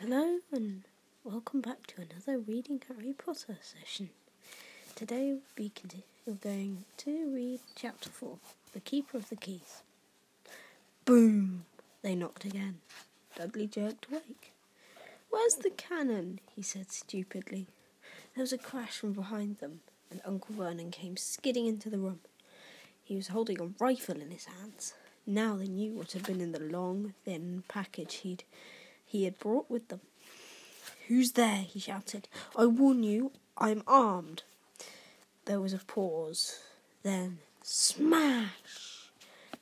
Hello and welcome back to another reading Harry Potter session. Today we are going to read chapter 4, The Keeper of the Keys. Boom! They knocked again. Dudley jerked awake. Where's the cannon? he said stupidly. There was a crash from behind them, and Uncle Vernon came skidding into the room. He was holding a rifle in his hands. Now they knew what had been in the long, thin package he'd he had brought with them. Who's there? he shouted. I warn you, I'm armed. There was a pause. Then, smash!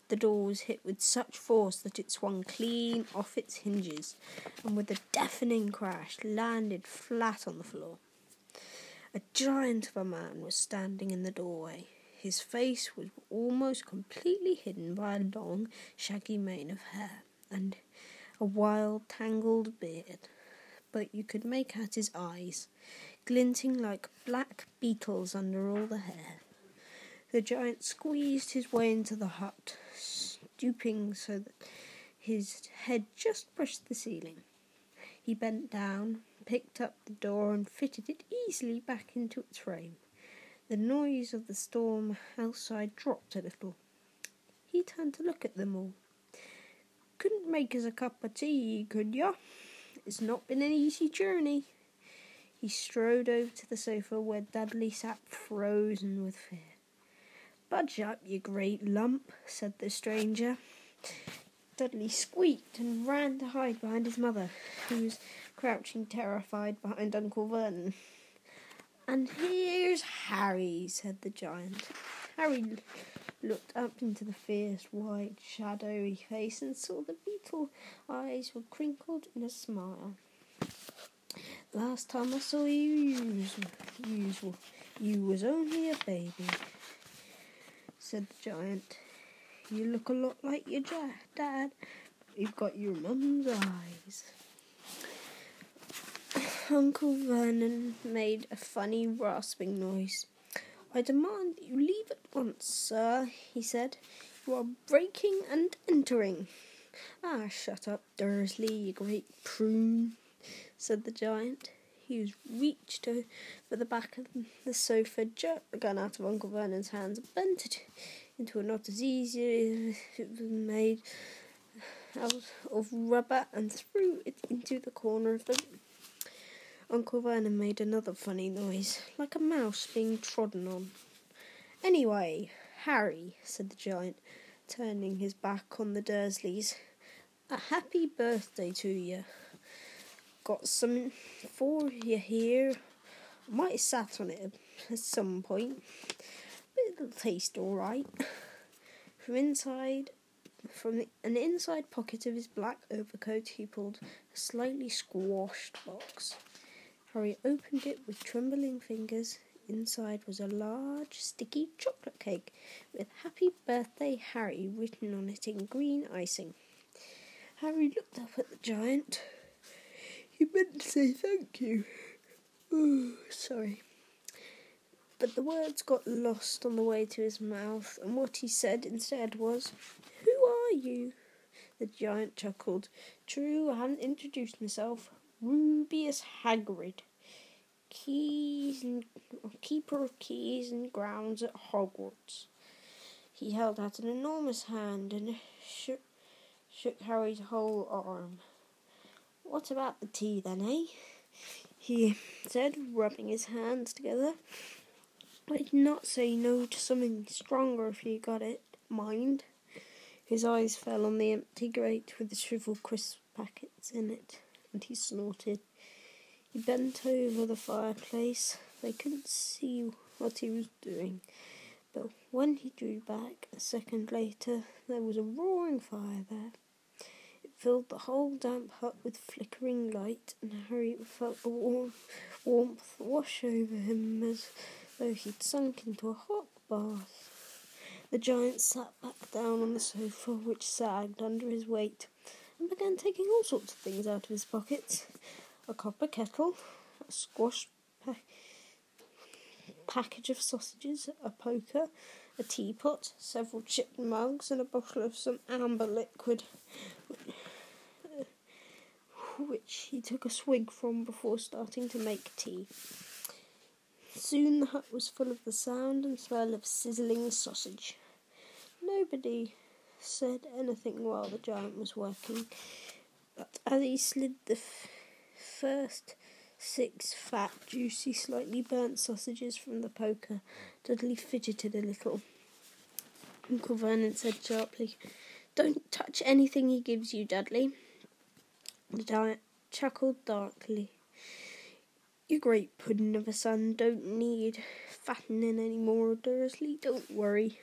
The door was hit with such force that it swung clean off its hinges and, with a deafening crash, landed flat on the floor. A giant of a man was standing in the doorway. His face was almost completely hidden by a long, shaggy mane of hair, and a wild, tangled beard, but you could make out his eyes, glinting like black beetles under all the hair. The giant squeezed his way into the hut, stooping so that his head just brushed the ceiling. He bent down, picked up the door, and fitted it easily back into its frame. The noise of the storm outside dropped a little. He turned to look at them all. Couldn't make us a cup of tea, could ya? It's not been an easy journey. He strode over to the sofa where Dudley sat frozen with fear. Budge up, you great lump, said the stranger. Dudley squeaked and ran to hide behind his mother, who was crouching terrified behind Uncle Vernon. And here's Harry, said the giant. Harry looked up into the fierce, white, shadowy face and saw the beetle eyes were crinkled in a smile. Last time I saw you, usual, you was only a baby, said the giant. You look a lot like your dad. You've got your mum's eyes. Uncle Vernon made a funny rasping noise. I demand that you leave at once, sir, he said. You are breaking and entering. Ah, shut up, Dursley, you great prune, said the giant. He reached over the back of the sofa, jerked the gun out of Uncle Vernon's hands, and bent it into a knot as easy as it was made out of rubber, and threw it into the corner of the room. Uncle Vernon made another funny noise, like a mouse being trodden on. Anyway, Harry, said the giant, turning his back on the Dursleys, a happy birthday to you. Got some for you here. Might have sat on it at some point, but it'll taste all right. From inside, from the, an inside pocket of his black overcoat, he pulled a slightly squashed box. Harry opened it with trembling fingers. Inside was a large, sticky chocolate cake with Happy Birthday Harry written on it in green icing. Harry looked up at the giant. He meant to say thank you. Oh, sorry. But the words got lost on the way to his mouth, and what he said instead was, Who are you? The giant chuckled. True, I hadn't introduced myself. Rubeus Hagrid, keys and keeper of keys and grounds at Hogwarts. He held out an enormous hand and shook, shook Harry's whole arm. What about the tea then, eh? He said, rubbing his hands together. I'd not say no to something stronger if you got it, mind. His eyes fell on the empty grate with the shriveled crisp packets in it and he snorted. He bent over the fireplace. They couldn't see what he was doing, but when he drew back a second later, there was a roaring fire there. It filled the whole damp hut with flickering light, and Harry felt the warm, warmth wash over him as though he'd sunk into a hot bath. The giant sat back down on the sofa, which sagged under his weight and began taking all sorts of things out of his pockets a copper kettle, a squash pa- package of sausages, a poker, a teapot, several chipped mugs, and a bottle of some amber liquid. which he took a swig from before starting to make tea. Soon the hut was full of the sound and smell of sizzling sausage. Nobody said anything while the giant was working, but as he slid the f- first six fat, juicy, slightly burnt sausages from the poker, Dudley fidgeted a little. Uncle Vernon said sharply, Don't touch anything he gives you, Dudley. The giant chuckled darkly. Your great pudding of a son don't need fattening any more, Dursley. Don't worry.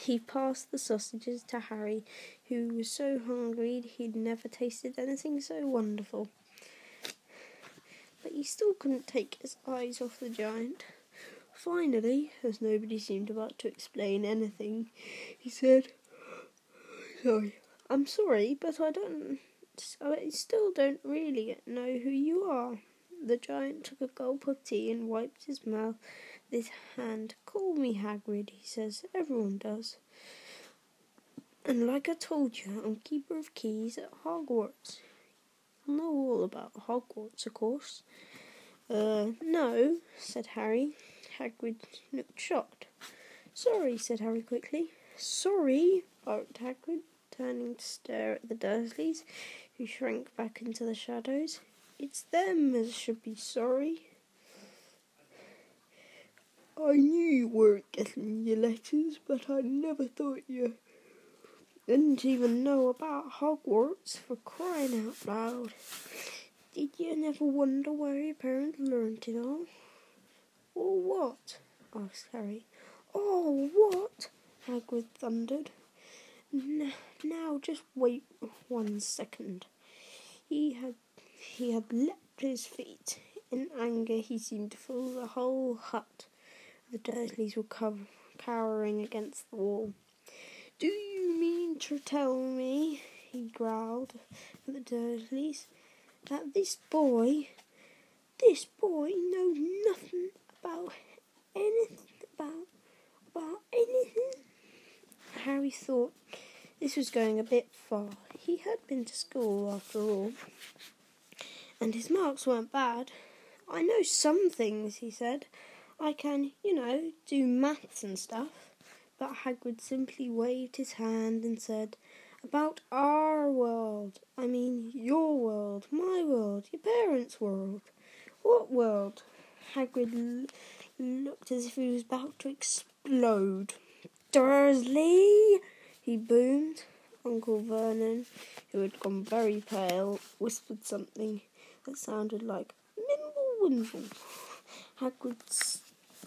He passed the sausages to Harry, who was so hungry he'd never tasted anything so wonderful. But he still couldn't take his eyes off the giant. Finally, as nobody seemed about to explain anything, he said, Sorry, I'm sorry, but I don't. I still don't really know who you are. The giant took a gulp of tea and wiped his mouth with his hand. Call me Hagrid, he says. Everyone does. And like I told you, I'm keeper of keys at Hogwarts. I know all about Hogwarts, of course. Uh, no, said Harry. Hagrid looked shocked. Sorry, said Harry quickly. Sorry, barked Hagrid, turning to stare at the Dursleys, who shrank back into the shadows. It's them as should be sorry. I knew you weren't getting your letters, but I never thought you didn't even know about Hogwarts for crying out loud. Did you never wonder where your parents learnt it all? Or what? asked Harry. Oh, what? Hagrid thundered. N- now, just wait one second. He had he had leapt to his feet. In anger, he seemed to fill the whole hut. The Dursleys were cover- cowering against the wall. Do you mean to tell me, he growled at the Dursleys, that this boy, this boy knows nothing about anything about about anything? Harry thought this was going a bit far. He had been to school after all, and his marks weren't bad. I know some things, he said. I can, you know, do maths and stuff. But Hagrid simply waved his hand and said, About our world. I mean your world, my world, your parents' world. What world? Hagrid l- looked as if he was about to explode. Dursley! he boomed. Uncle Vernon, who had gone very pale, whispered something that sounded like Mimble Wimble. Hagrid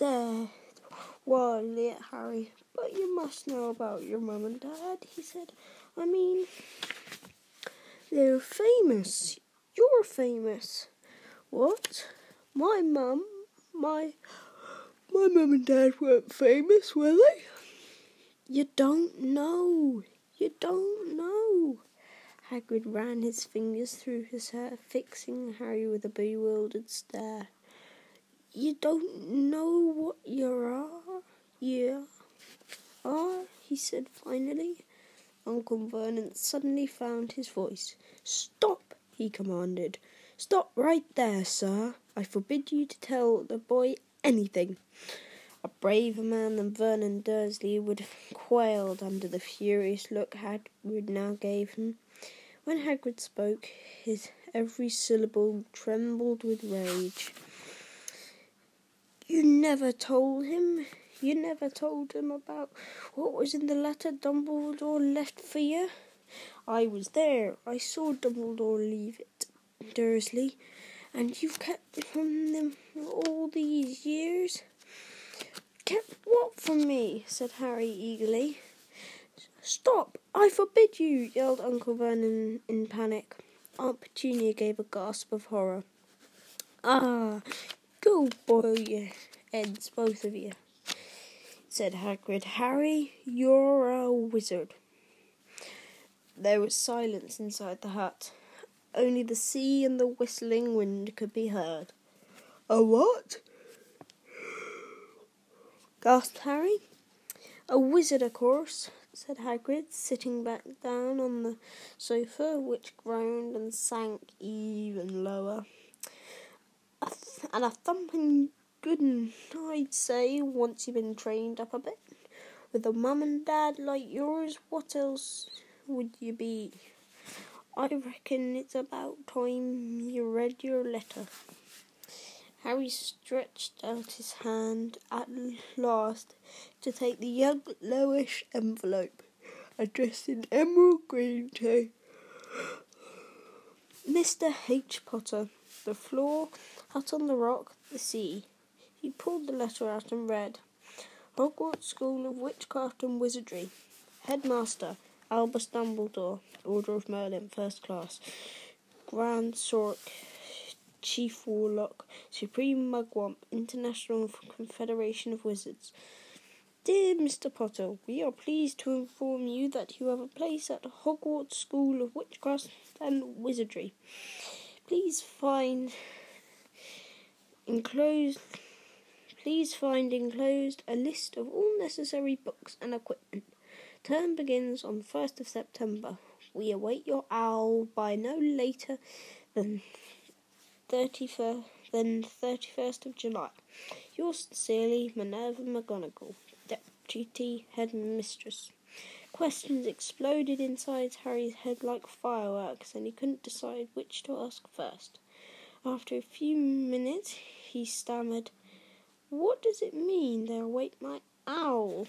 stared wildly at Harry. But you must know about your mum and dad, he said. I mean, they're famous. You're famous. What? My mum, my, my mum and dad weren't famous, were they? You don't know. You don't know. Hagrid ran his fingers through his hair, fixing Harry with a bewildered stare. You don't know what you are? You Are, he said finally. Uncle Vernon suddenly found his voice. Stop, he commanded. Stop right there, sir. I forbid you to tell the boy anything. A braver man than Vernon Dursley would have quailed under the furious look Hagrid now gave him. When Hagrid spoke, his every syllable trembled with rage. You never told him? You never told him about what was in the letter Dumbledore left for you? I was there. I saw Dumbledore leave it, Dursley. And you've kept from them all these years? Kept what from me? said Harry eagerly. Stop! I forbid you! yelled Uncle Vernon in panic. Aunt Petunia gave a gasp of horror. Ah, go your heads, both of you, said Hagrid. Harry, you're a wizard. There was silence inside the hut. Only the sea and the whistling wind could be heard. A what? gasped Harry. A wizard, of course. said Hagrid, sitting back down on the sofa, which groaned and sank even lower. And a thumping good, I'd say, once you've been trained up a bit. With a mum and dad like yours, what else would you be? I reckon it's about time you read your letter. Harry stretched out his hand at last to take the yellowish envelope, addressed in emerald green to Mr. H. Potter, the floor, hut on the rock, the sea. He pulled the letter out and read. Hogwarts School of Witchcraft and Wizardry. Headmaster Albus Dumbledore, Order of Merlin, First Class. Grand Sorc, Chief Warlock, Supreme Mugwump, International Confederation of Wizards. Dear Mr. Potter, we are pleased to inform you that you have a place at Hogwarts School of Witchcraft and Wizardry. Please find enclosed Please find enclosed a list of all necessary books and equipment. Term begins on 1st of September. We await your owl by no later than 31st, than 31st of July. Yours sincerely, Minerva McGonagall, Deputy Headmistress. Questions exploded inside Harry's head like fireworks, and he couldn't decide which to ask first. After a few minutes, he stammered, what does it mean they await my owl?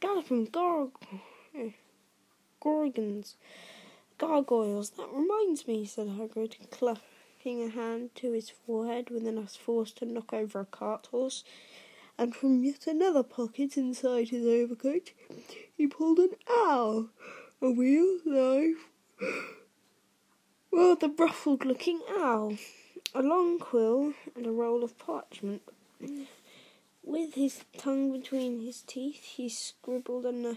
Galloping garg- gorgons. Gargoyles. That reminds me, said Hagrid, clapping a hand to his forehead within a force to knock over a cart horse. And from yet another pocket inside his overcoat, he pulled an owl, a real live, rather ruffled looking owl, a long quill, and a roll of parchment with his tongue between his teeth, he scribbled a no-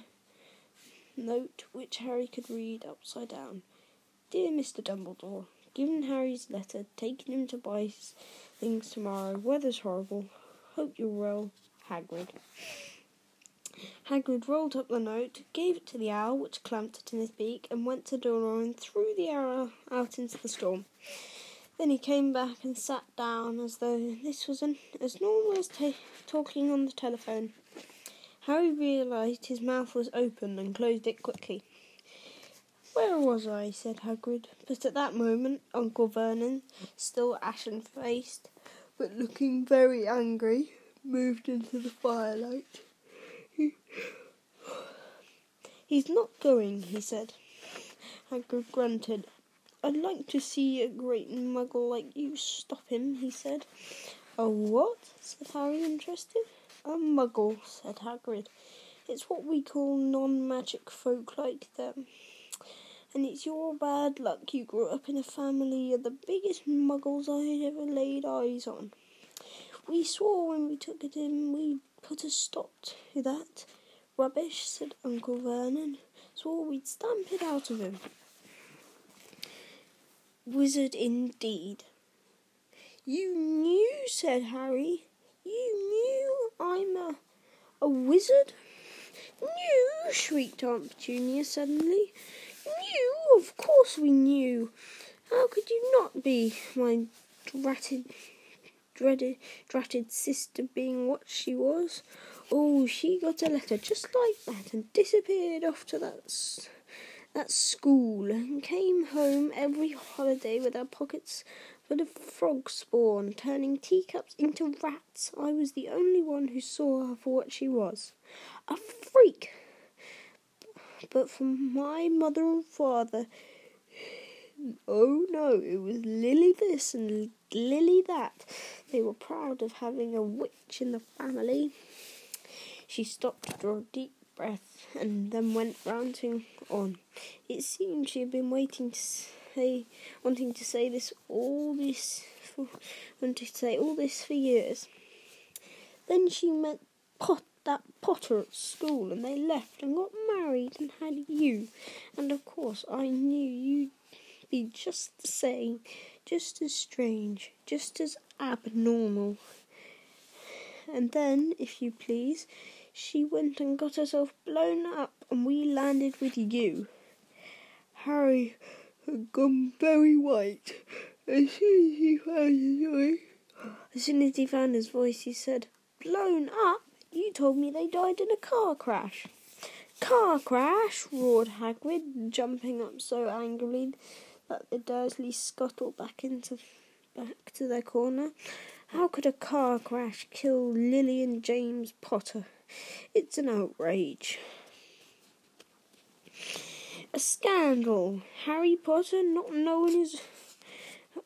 note which Harry could read upside down. Dear Mr. Dumbledore, given Harry's letter, taking him to buy things tomorrow. Weather's horrible. Hope you're well, Hagrid. Hagrid rolled up the note, gave it to the owl, which clamped it in his beak, and went to door and threw the owl out into the storm. Then he came back and sat down as though this was an, as normal as ta- talking on the telephone. Harry realised his mouth was open and closed it quickly. Where was I? said Hagrid. But at that moment, Uncle Vernon, still ashen faced, but looking very angry, moved into the firelight. He... He's not going, he said. Hagrid grunted I'd like to see a great muggle like you stop him, he said. A what? said Harry, interested. A muggle, said Hagrid. It's what we call non-magic folk like them. And it's your bad luck you grew up in a family of the biggest muggles I ever laid eyes on. We swore when we took it in we'd put a stop to that rubbish, said Uncle Vernon. Swore we'd stamp it out of him. Wizard indeed. You knew, said Harry. You knew I'm a, a wizard? Knew, shrieked Aunt Petunia suddenly. Knew? Of course we knew. How could you not be, my dratted, dreaded, dratted sister being what she was? Oh, she got a letter just like that and disappeared off to that at school and came home every holiday with her pockets full of frog spawn, turning teacups into rats. I was the only one who saw her for what she was a freak. But for my mother and father, oh no, it was Lily this and Lily that. They were proud of having a witch in the family. She stopped to draw a deep breath and then went ranting on. It seemed she had been waiting to say, wanting to say this all this, wanting to say all this for years. Then she met Pot, that Potter at school, and they left and got married and had you. And of course, I knew you'd be just the same, just as strange, just as abnormal. And then, if you please, She went and got herself blown up, and we landed with you. Harry had gone very white as soon as he found his voice. As soon as he found his voice, he said, Blown up? You told me they died in a car crash. Car crash! roared Hagrid, jumping up so angrily that the Dursleys scuttle back into back to their corner. How could a car crash kill Lily and James Potter? It's an outrage. A scandal. Harry Potter not knowing his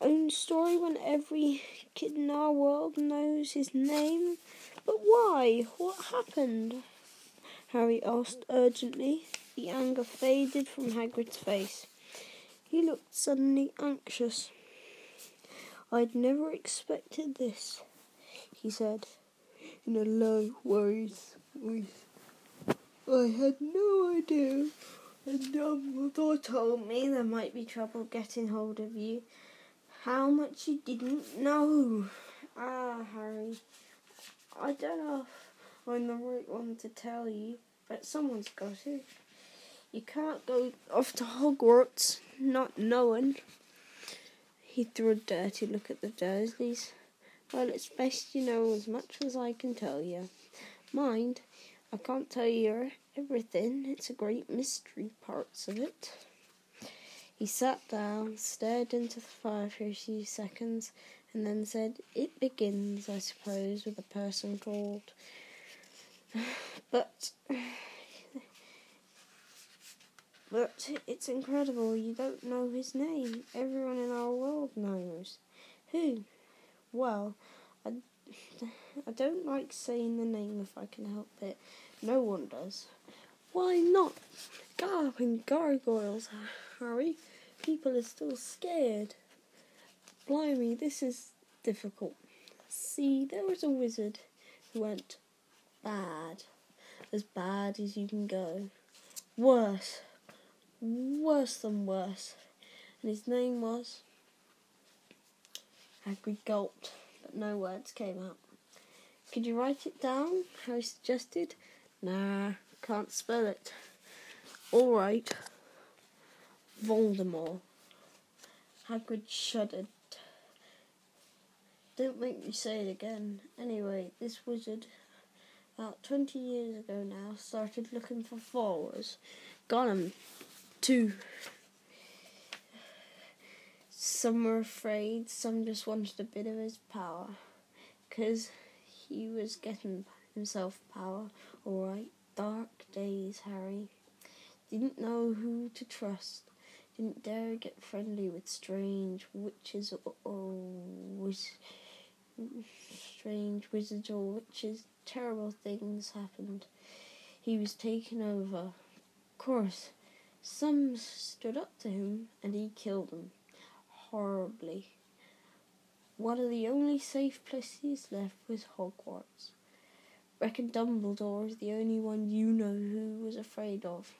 own story when every kid in our world knows his name. But why? What happened? Harry asked urgently. The anger faded from Hagrid's face. He looked suddenly anxious. I'd never expected this, he said in a low, worried voice. I had no idea, and Dumbledore told me there might be trouble getting hold of you. How much you didn't know. Ah, Harry, I don't know if I'm the right one to tell you, but someone's got to. You can't go off to Hogwarts not knowing. He threw a dirty look at the Dursleys. Well, it's best you know as much as I can tell you. Mind, I can't tell you everything. It's a great mystery, parts of it. He sat down, stared into the fire for a few seconds, and then said, It begins, I suppose, with a person called. But. But it's incredible you don't know his name. Everyone in our world knows. Who? Well, I, I don't like saying the name if I can help it. No one does. Why not? Galloping gargoyles, Harry. People are still scared. Blimey, this is difficult. See, there was a wizard who went bad. As bad as you can go. Worse. Worse than worse. And his name was. Hagrid gulped, but no words came out. Could you write it down? Harry suggested. Nah, can't spell it. All right. Voldemort. Hagrid shuddered. Don't make me say it again. Anyway, this wizard, about 20 years ago now, started looking for followers. Got him. Two. Some were afraid, some just wanted a bit of his power. Because he was getting himself power, alright. Dark days, Harry. Didn't know who to trust. Didn't dare get friendly with strange witches or, strange wizards or witches. Terrible things happened. He was taken over. Of course, some stood up to him and he killed them horribly. One of the only safe places left was Hogwarts. Reckon Dumbledore is the only one you know who was afraid of.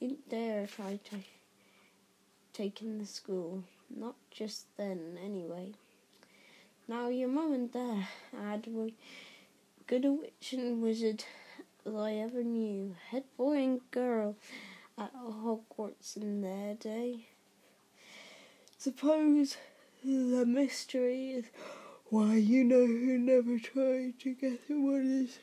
Didn't dare try to take in the school. Not just then, anyway. Now your mum and dad were good a witch and wizard as I ever knew. Head boy and girl at Hogwarts in their day. Suppose the mystery is why you know who never tried to get him on his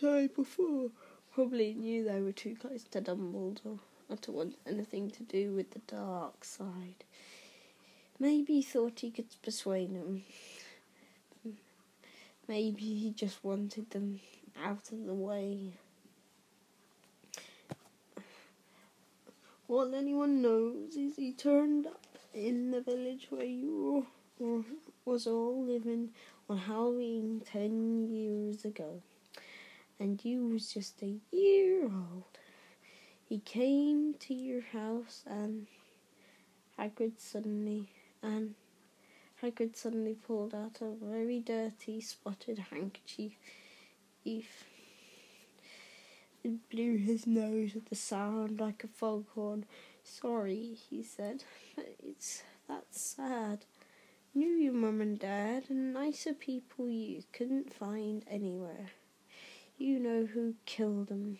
side before. Probably knew they were too close to Dumbledore, not to want anything to do with the dark side. Maybe he thought he could persuade them. Maybe he just wanted them out of the way. All anyone knows is he turned up in the village where you were, was all living on Halloween ten years ago, and you was just a year old. He came to your house and Hagrid suddenly and Hagrid suddenly pulled out a very dirty, spotted handkerchief. It blew his nose with the sound like a foghorn. Sorry, he said, but it's that's sad. Knew your mum and dad, and nicer people you couldn't find anywhere. you know who killed them.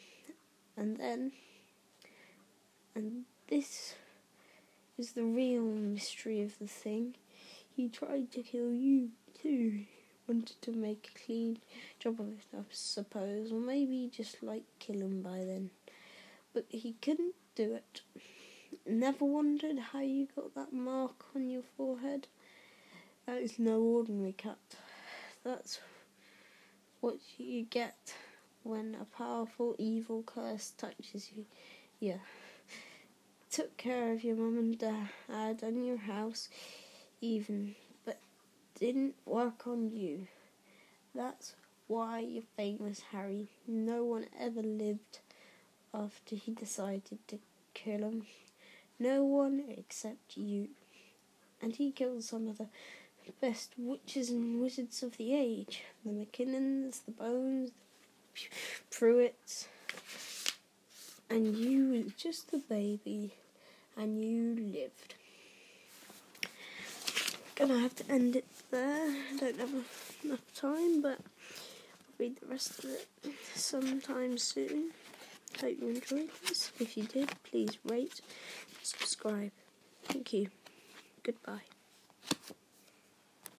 And then, and this is the real mystery of the thing. He tried to kill you too. Wanted to make a clean job of it, I suppose, or maybe just like kill him by then. But he couldn't do it. Never wondered how you got that mark on your forehead? That is no ordinary cut. That's what you get when a powerful evil curse touches you. Yeah. Took care of your mum and dad and your house, even, didn't work on you. That's why you're famous, Harry. No one ever lived after he decided to kill him. No one except you. And he killed some of the best witches and wizards of the age the McKinnons, the Bones, the Prewetts. And you were just a baby, and you lived. Gonna have to end it there. I don't have enough time, but I'll read the rest of it sometime soon. Hope you enjoyed this. If you did, please rate, subscribe. Thank you. Goodbye.